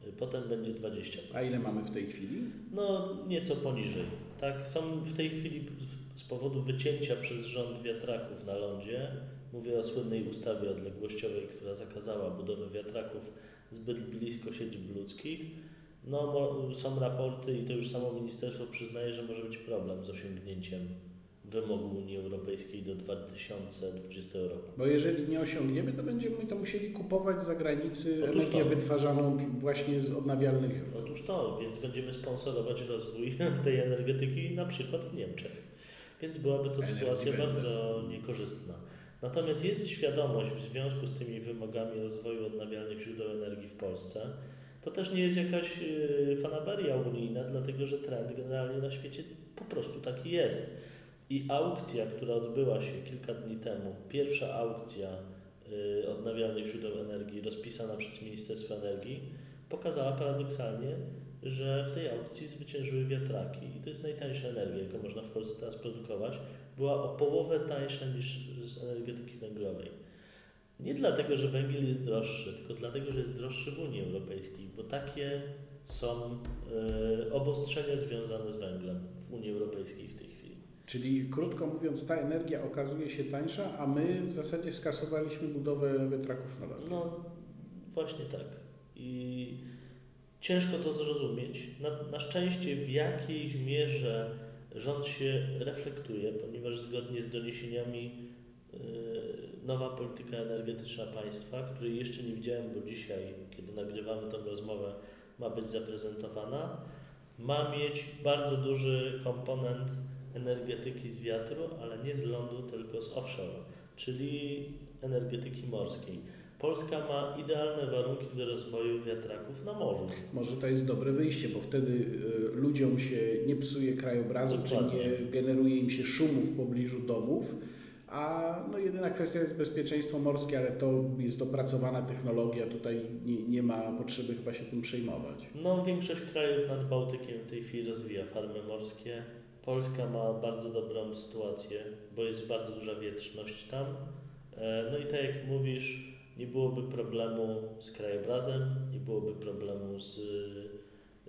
Y, y, potem będzie 20%. A ile mamy w tej chwili? No nieco poniżej. Tak, są w tej chwili z powodu wycięcia przez rząd wiatraków na lądzie Mówię o słynnej ustawie odległościowej, która zakazała budowy wiatraków zbyt blisko siedzib ludzkich. No, są raporty i to już samo ministerstwo przyznaje, że może być problem z osiągnięciem wymogu Unii Europejskiej do 2020 roku. Bo jeżeli nie osiągniemy, to będziemy to musieli kupować z zagranicy Otóż energię to. wytwarzaną właśnie z odnawialnych źródeł. Otóż to, więc będziemy sponsorować rozwój tej energetyki na przykład w Niemczech. Więc byłaby to sytuacja bardzo niekorzystna. Natomiast jest świadomość w związku z tymi wymogami rozwoju odnawialnych źródeł energii w Polsce. To też nie jest jakaś y, fanaberia unijna, dlatego że trend generalnie na świecie po prostu taki jest. I aukcja, która odbyła się kilka dni temu, pierwsza aukcja y, odnawialnych źródeł energii rozpisana przez Ministerstwo Energii, pokazała paradoksalnie, że w tej aukcji zwyciężyły wiatraki i to jest najtańsza energia, jaką można w Polsce teraz produkować. Była o połowę tańsza niż z energetyki węglowej. Nie dlatego, że węgiel jest droższy, tylko dlatego, że jest droższy w Unii Europejskiej, bo takie są y, obostrzenia związane z węglem w Unii Europejskiej w tej. Czyli krótko mówiąc, ta energia okazuje się tańsza, a my w zasadzie skasowaliśmy budowę wiatraków na lądzie. No właśnie tak. I ciężko to zrozumieć. Na, na szczęście w jakiejś mierze rząd się reflektuje, ponieważ zgodnie z doniesieniami yy, nowa polityka energetyczna państwa, której jeszcze nie widziałem, bo dzisiaj, kiedy nagrywamy tę rozmowę, ma być zaprezentowana, ma mieć bardzo duży komponent energetyki z wiatru, ale nie z lądu, tylko z offshore, czyli energetyki morskiej. Polska ma idealne warunki do rozwoju wiatraków na morzu. Może to jest dobre wyjście, bo wtedy y, ludziom się nie psuje krajobrazu, Dokładnie. czy nie generuje im się szumu w pobliżu domów. A no jedyna kwestia jest bezpieczeństwo morskie, ale to jest opracowana technologia, tutaj nie, nie ma potrzeby chyba się tym przejmować. No, większość krajów nad Bałtykiem w tej chwili rozwija farmy morskie. Polska ma bardzo dobrą sytuację, bo jest bardzo duża wietrzność tam. E, No i tak jak mówisz, nie byłoby problemu z krajobrazem, nie byłoby problemu z,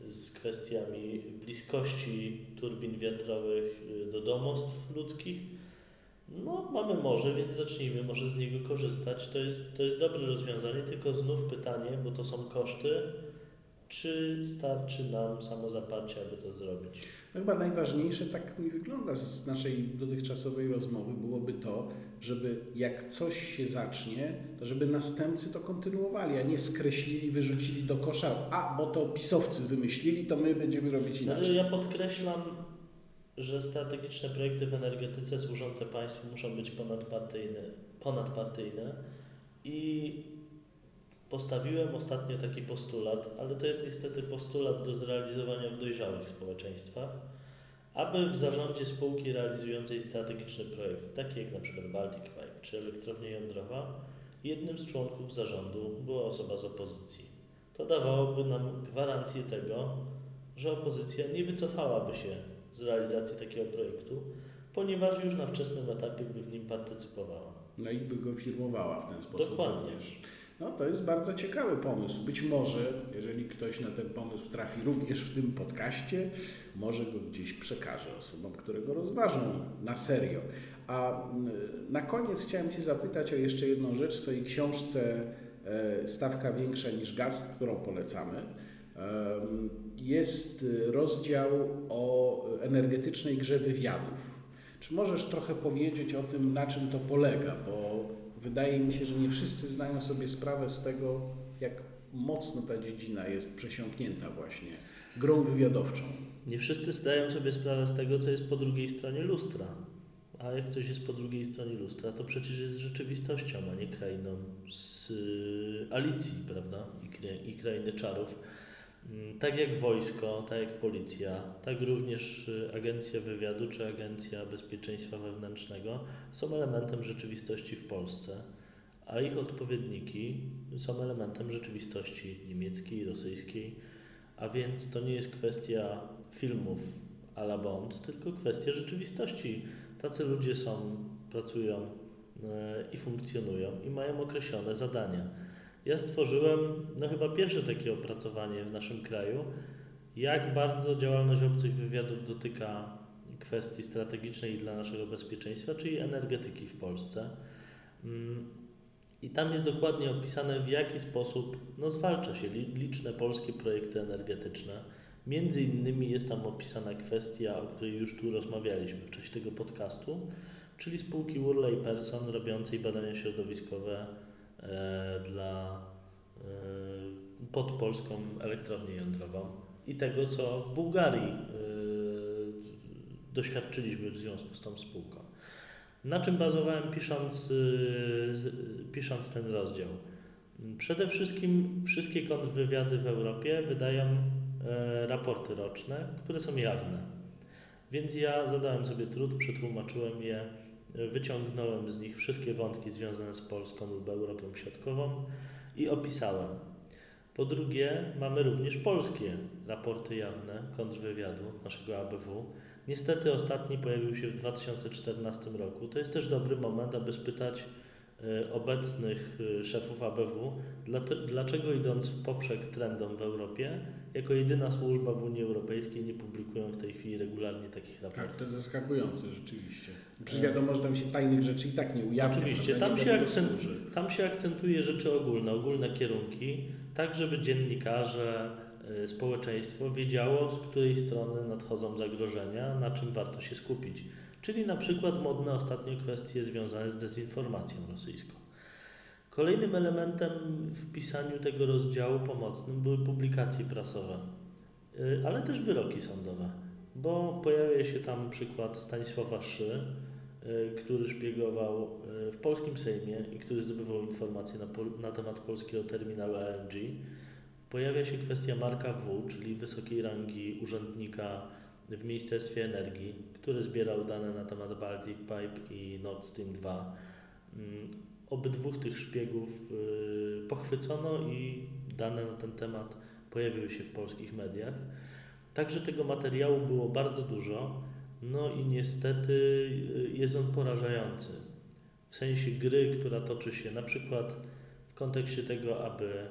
z kwestiami bliskości turbin wiatrowych y, do domostw ludzkich. No, mamy morze, więc zacznijmy może z niego korzystać. To jest, to jest dobre rozwiązanie, tylko znów pytanie, bo to są koszty, czy starczy nam samozaparcie, aby to zrobić? No chyba najważniejsze, tak mi wygląda z naszej dotychczasowej rozmowy, byłoby to, żeby jak coś się zacznie, to żeby następcy to kontynuowali, a nie skreślili, wyrzucili do kosza, a bo to pisowcy wymyślili, to my będziemy robić No, inaczej. ja podkreślam, że strategiczne projekty w energetyce służące państwu muszą być ponadpartyjne, ponadpartyjne i postawiłem ostatnio taki postulat, ale to jest niestety postulat do zrealizowania w dojrzałych społeczeństwach, aby w zarządzie spółki realizującej strategiczny projekt, taki jak na przykład Baltic Pipe czy elektrownia jądrowa, jednym z członków zarządu była osoba z opozycji. To dawałoby nam gwarancję tego, że opozycja nie wycofałaby się z realizacji takiego projektu, ponieważ już na wczesnym etapie by w nim partycypowała. No i by go firmowała w ten sposób. Dokładnie. również. No to jest bardzo ciekawy pomysł. Być może, jeżeli ktoś na ten pomysł trafi również w tym podcaście, może go gdzieś przekaże osobom, które go rozważą na serio. A na koniec chciałem Cię zapytać o jeszcze jedną rzecz. W Twojej książce e, Stawka większa niż gaz, którą polecamy, jest rozdział o energetycznej grze wywiadów. Czy możesz trochę powiedzieć o tym, na czym to polega? Bo wydaje mi się, że nie wszyscy zdają sobie sprawę z tego, jak mocno ta dziedzina jest przesiąknięta właśnie grą wywiadowczą. Nie wszyscy zdają sobie sprawę z tego, co jest po drugiej stronie lustra. A jak coś jest po drugiej stronie lustra, to przecież jest rzeczywistością, a nie krainą z y, Alicji, prawda? I, I krainy czarów. Mm, Tak jak wojsko, tak jak policja, tak również y, agencja wywiadu czy agencja bezpieczeństwa wewnętrznego są elementem rzeczywistości w Polsce, a ich odpowiedniki są elementem rzeczywistości niemieckiej, rosyjskiej, a więc to nie jest kwestia filmów a la Bond, tylko kwestia rzeczywistości. Tacy ludzie są, pracują e, i funkcjonują i mają określone zadania. Ja stworzyłem, no chyba pierwsze takie opracowanie w naszym kraju, jak bardzo działalność obcych wywiadów dotyka kwestii strategicznej dla naszego bezpieczeństwa, czyli energetyki w Polsce. Mm, I tam jest dokładnie opisane, w jaki sposób no, zwalcza się li- liczne polskie projekty energetyczne. Między innymi jest tam opisana kwestia, o której już tu rozmawialiśmy w czasie tego podcastu, czyli spółki Worley Person robiącej badania środowiskowe dla e, pod polską elektrownię jądrową i tego, co w Bułgarii e, doświadczyliśmy w związku z tą spółką. Na czym bazowałem pisząc, pisząc ten rozdział? Przede wszystkim wszystkie kontrwywiady w Europie wydają e, raporty roczne, które są jawne. Więc ja zadałem sobie trud, przetłumaczyłem je, e, wyciągnąłem z nich wszystkie wątki związane z Polską lub Europą Środkową i opisałem. Po drugie, mamy również polskie raporty jawne kontrwywiadu naszego ABW. Niestety ostatni pojawił się w 2014 roku. To jest też dobry moment, aby spytać obecnych e, szefów ABW, dlaczego idąc w poprzek trendom w Europie, jako jedyna służba w Unii Europejskiej nie publikują w tej chwili regularnie takich Tak, raportów. to jest zaskakujące rzeczywiście. Przecież wiadomo, że tam się tajnych rzeczy i tak nie ujawnia. Oczywiście, tam Nie się, akcent, tam się akcentuje rzeczy ogólne, ogólne kierunki, tak żeby dziennikarze, y, społeczeństwo wiedziało, z której strony nadchodzą zagrożenia, na czym warto się skupić. Czyli na przykład modne ostatnio kwestie związane z dezinformacją rosyjską. Kolejnym elementem w pisaniu tego rozdziału pomocnym były publikacje prasowe, y, ale też wyroki sądowe, bo pojawia się tam przykład Stanisława Szy, y, który szpiegował y, w polskim Sejmie i który zdobywał informacje na, na temat polskiego terminalu LNG, pojawia się kwestia Marka W., czyli wysokiej rangi urzędnika w Ministerstwie Energii, który zbierał dane na temat Baltic Pipe i Nord Stream 2. Mm, Obydwóch tych szpiegów y, pochwycono i dane na ten temat pojawiły się w polskich mediach. Także tego materiału było bardzo dużo, no i niestety y, jest on porażający. W sensie gry, która toczy się na przykład w kontekście tego, aby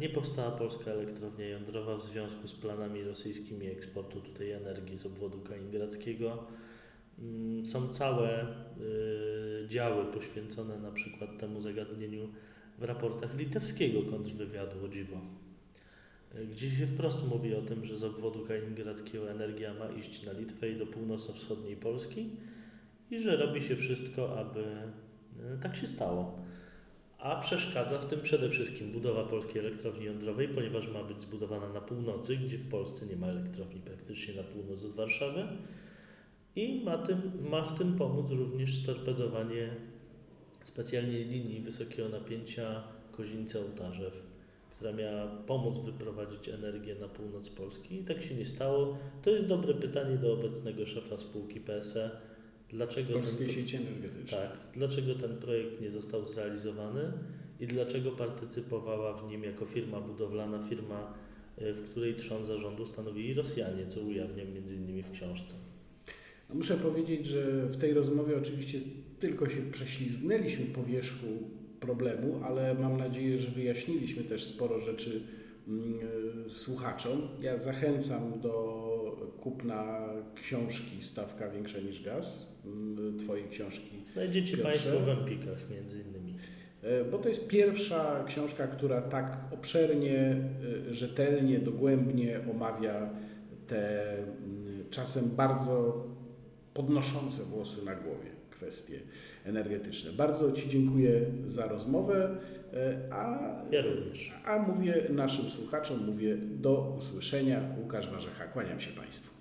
nie powstała polska elektrownia jądrowa w związku z planami rosyjskimi eksportu tutaj energii z obwodu kaliningradzkiego. Mm, Są całe y, działy poświęcone na przykład temu zagadnieniu w raportach litewskiego kontrwywiadu, o dziwo. Y, Gdzie się wprost mówi o tym, że z obwodu kaliningradzkiego energia ma iść na Litwę i do północno-wschodniej Polski i że robi się wszystko, aby tak się stało. A przeszkadza w tym przede wszystkim budowa polskiej elektrowni jądrowej, ponieważ ma być zbudowana na północy, gdzie w Polsce nie ma elektrowni praktycznie na północ od Warszawy. I ma, tym, ma w tym pomóc również storpedowanie specjalnej linii wysokiego napięcia Kozińce-Ołtarzew, która miała pomóc wyprowadzić energię na północ Polski. I tak się nie stało. To jest dobre pytanie do obecnego szefa spółki PSE. Dlaczego ten, Polskiej sieci energetycznej. tak, dlaczego ten projekt nie został zrealizowany i dlaczego partycypowała w nim jako firma budowlana, firma, y, w której trzon zarządu stanowili Rosjanie, co ujawniam między innymi w książce. No muszę powiedzieć, że w tej rozmowie oczywiście tylko się prześlizgnęliśmy po wierzchu problemu, ale mam nadzieję, że wyjaśniliśmy też sporo rzeczy mm, e, słuchaczom. Ja zachęcam do kupna książki Stawka większa niż gaz, mm, Twojej książki Znajdziecie Piotrze? Państwo w Empikach między innymi. E, Bo to jest pierwsza książka, która tak obszernie, e, rzetelnie, dogłębnie omawia te mm, czasem bardzo podnoszące włosy na głowie kwestie energetyczne. Bardzo Ci dziękuję za rozmowę, e, a, Ja również. a mówię naszym słuchaczom, mówię do usłyszenia. Łukasz Warzecha, kłaniam się Państwu.